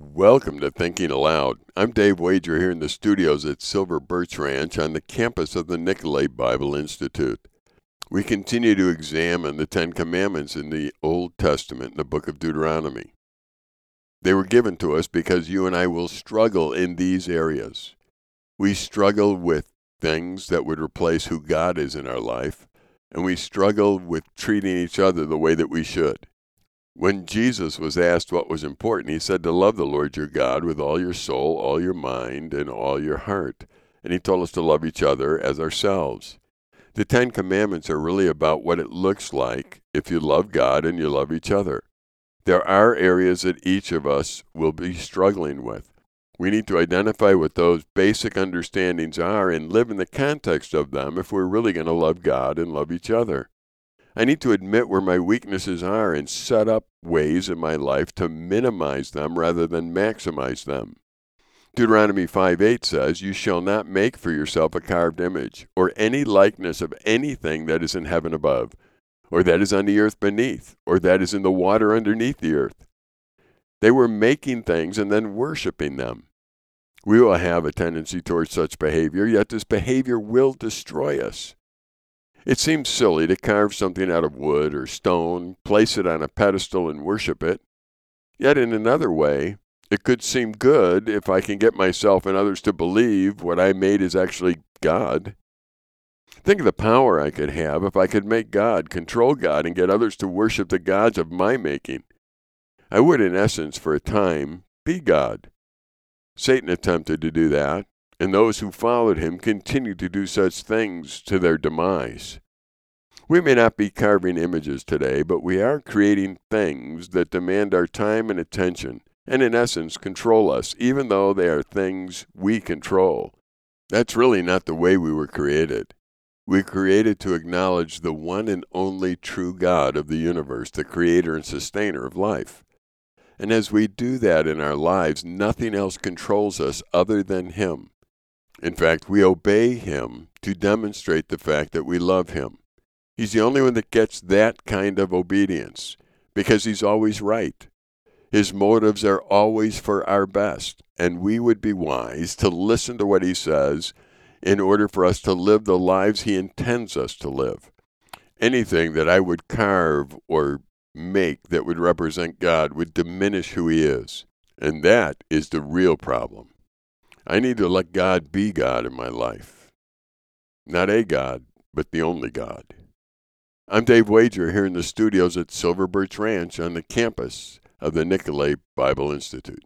Welcome to Thinking Aloud. I'm Dave Wager here in the studios at Silver Birch Ranch on the campus of the Nicolet Bible Institute. We continue to examine the Ten Commandments in the Old Testament in the book of Deuteronomy. They were given to us because you and I will struggle in these areas. We struggle with things that would replace who God is in our life, and we struggle with treating each other the way that we should. When Jesus was asked what was important, he said to love the Lord your God with all your soul, all your mind, and all your heart. And he told us to love each other as ourselves. The Ten Commandments are really about what it looks like if you love God and you love each other. There are areas that each of us will be struggling with. We need to identify what those basic understandings are and live in the context of them if we're really going to love God and love each other. I need to admit where my weaknesses are and set up ways in my life to minimize them rather than maximize them. Deuteronomy 5 8 says, You shall not make for yourself a carved image, or any likeness of anything that is in heaven above, or that is on the earth beneath, or that is in the water underneath the earth. They were making things and then worshiping them. We will have a tendency towards such behavior, yet this behavior will destroy us. It seems silly to carve something out of wood or stone, place it on a pedestal, and worship it. Yet, in another way, it could seem good if I can get myself and others to believe what I made is actually God. Think of the power I could have if I could make God, control God, and get others to worship the gods of my making. I would, in essence, for a time, be God. Satan attempted to do that, and those who followed him continued to do such things to their demise. We may not be carving images today, but we are creating things that demand our time and attention, and in essence control us, even though they are things we control. That's really not the way we were created. We created to acknowledge the one and only true God of the universe, the creator and sustainer of life. And as we do that in our lives, nothing else controls us other than Him. In fact, we obey him to demonstrate the fact that we love him. He's the only one that gets that kind of obedience because he's always right. His motives are always for our best, and we would be wise to listen to what he says in order for us to live the lives he intends us to live. Anything that I would carve or make that would represent God would diminish who he is, and that is the real problem. I need to let God be God in my life. Not a God, but the only God. I'm Dave Wager here in the studios at Silver Birch Ranch on the campus of the Nicolet Bible Institute.